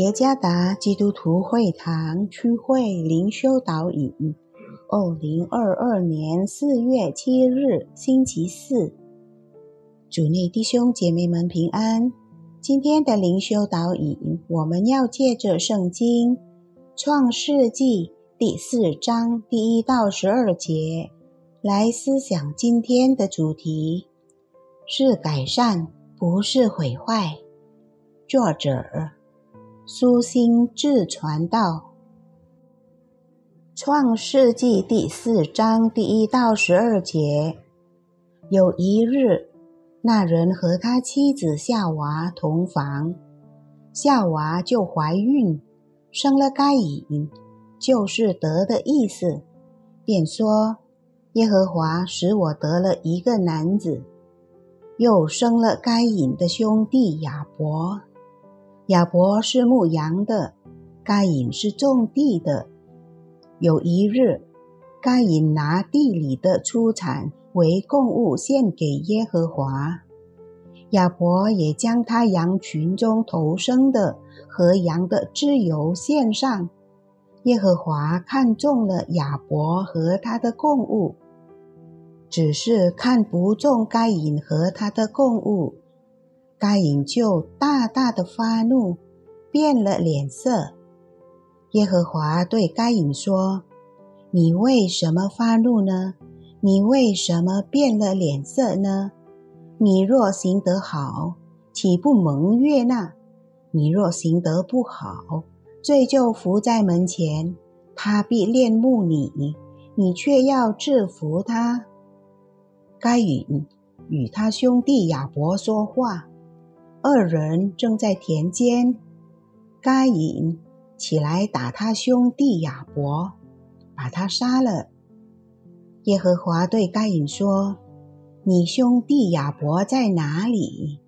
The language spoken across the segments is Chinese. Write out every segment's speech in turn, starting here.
耶加达基督徒会堂区会灵修导引，二零二二年四月七日星期四，主内弟兄姐妹们平安。今天的灵修导引，我们要借着圣经创世纪第四章第一到十二节来思想今天的主题：是改善，不是毁坏。作者。苏心智传道，《创世纪》第四章第一到十二节。有一日，那人和他妻子夏娃同房，夏娃就怀孕，生了该隐，就是得的意思，便说：“耶和华使我得了一个男子。”又生了该隐的兄弟亚伯。亚伯是牧羊的，该隐是种地的。有一日，该隐拿地里的出产为供物献给耶和华，亚伯也将他羊群中头生的和羊的脂油献上。耶和华看中了亚伯和他的供物，只是看不中该隐和他的供物。该隐就大大的发怒，变了脸色。耶和华对该隐说：“你为什么发怒呢？你为什么变了脸色呢？你若行得好，岂不蒙悦纳？你若行得不好，罪就伏在门前，他必恋慕你，你却要制服他。”该隐与他兄弟亚伯说话。二人正在田间，该隐起来打他兄弟亚伯，把他杀了。耶和华对该隐说：“你兄弟亚伯在哪里？”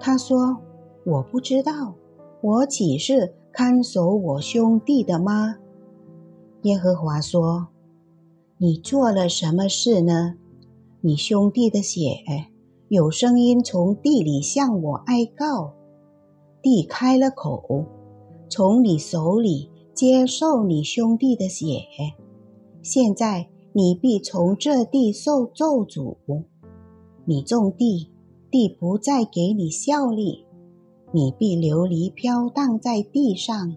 他说：“我不知道，我岂是看守我兄弟的吗？”耶和华说：“你做了什么事呢？你兄弟的血。”有声音从地里向我哀告，地开了口，从你手里接受你兄弟的血。现在你必从这地受咒诅，你种地，地不再给你效力，你必流离飘荡在地上。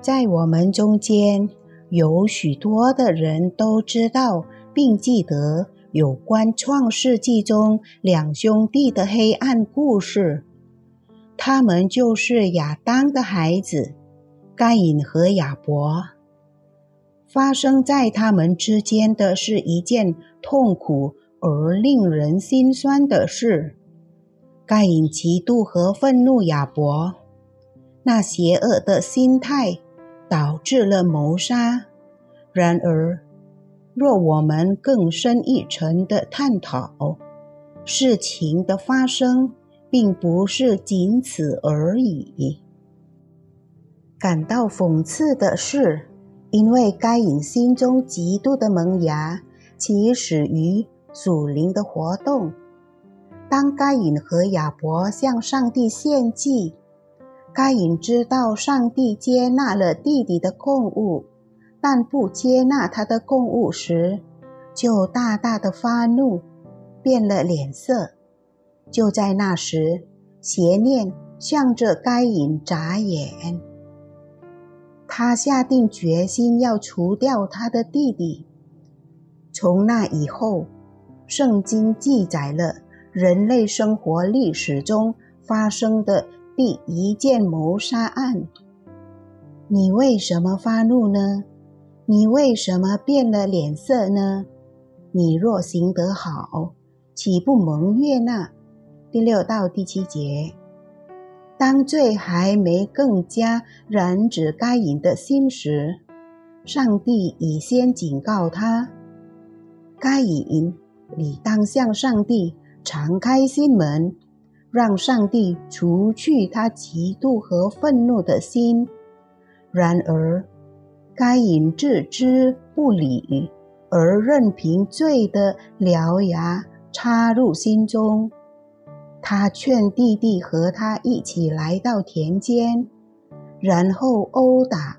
在我们中间有许多的人都知道并记得。有关创世纪中两兄弟的黑暗故事，他们就是亚当的孩子该隐和亚伯。发生在他们之间的是一件痛苦而令人心酸的事。该隐嫉妒和愤怒亚伯，那邪恶的心态导致了谋杀。然而。若我们更深一层的探讨，事情的发生并不是仅此而已。感到讽刺的是，因为该隐心中极度的萌芽起始于属灵的活动。当该隐和亚伯向上帝献祭，该隐知道上帝接纳了弟弟的供物。但不接纳他的供物时，就大大的发怒，变了脸色。就在那时，邪念向着该隐眨眼。他下定决心要除掉他的弟弟。从那以后，圣经记载了人类生活历史中发生的第一件谋杀案。你为什么发怒呢？你为什么变了脸色呢？你若行得好，岂不蒙悦纳？第六到第七节，当罪还没更加染指该隐的心时，上帝已先警告他：该隐，你当向上帝敞开心门，让上帝除去他嫉妒和愤怒的心。然而，该隐置之不理，而任凭罪的獠牙插入心中。他劝弟弟和他一起来到田间，然后殴打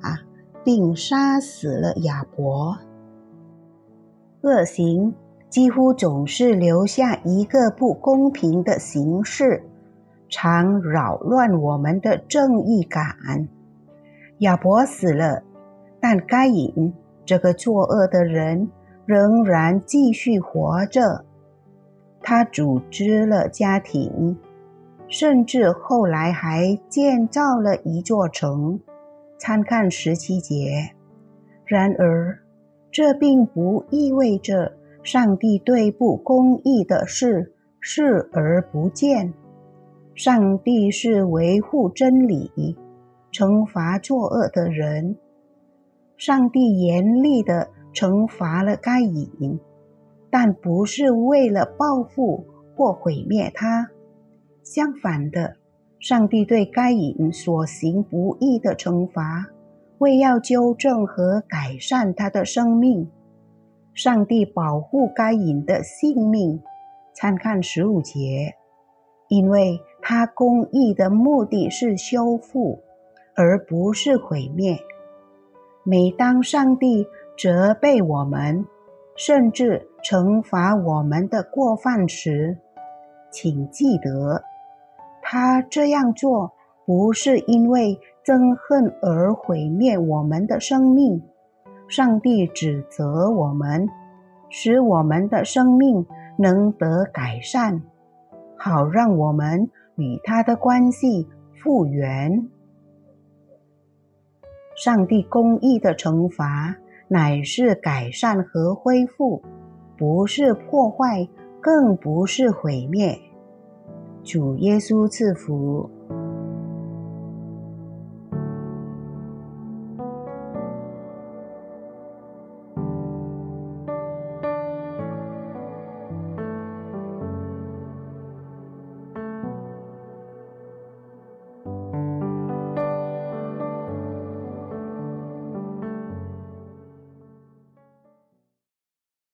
并杀死了亚伯。恶行几乎总是留下一个不公平的形式，常扰乱我们的正义感。亚伯死了，但该隐这个作恶的人仍然继续活着。他组织了家庭，甚至后来还建造了一座城。参看十七节。然而，这并不意味着上帝对不公义的事视而不见。上帝是维护真理、惩罚作恶的人。上帝严厉地惩罚了该隐。但不是为了报复或毁灭他，相反的，上帝对该隐所行不义的惩罚，为要纠正和改善他的生命。上帝保护该隐的性命，参看十五节，因为他公义的目的是修复，而不是毁灭。每当上帝责备我们，甚至惩罚我们的过犯时，请记得，他这样做不是因为憎恨而毁灭我们的生命。上帝指责我们，使我们的生命能得改善，好让我们与他的关系复原。上帝公义的惩罚。乃是改善和恢复，不是破坏，更不是毁灭。主耶稣赐福。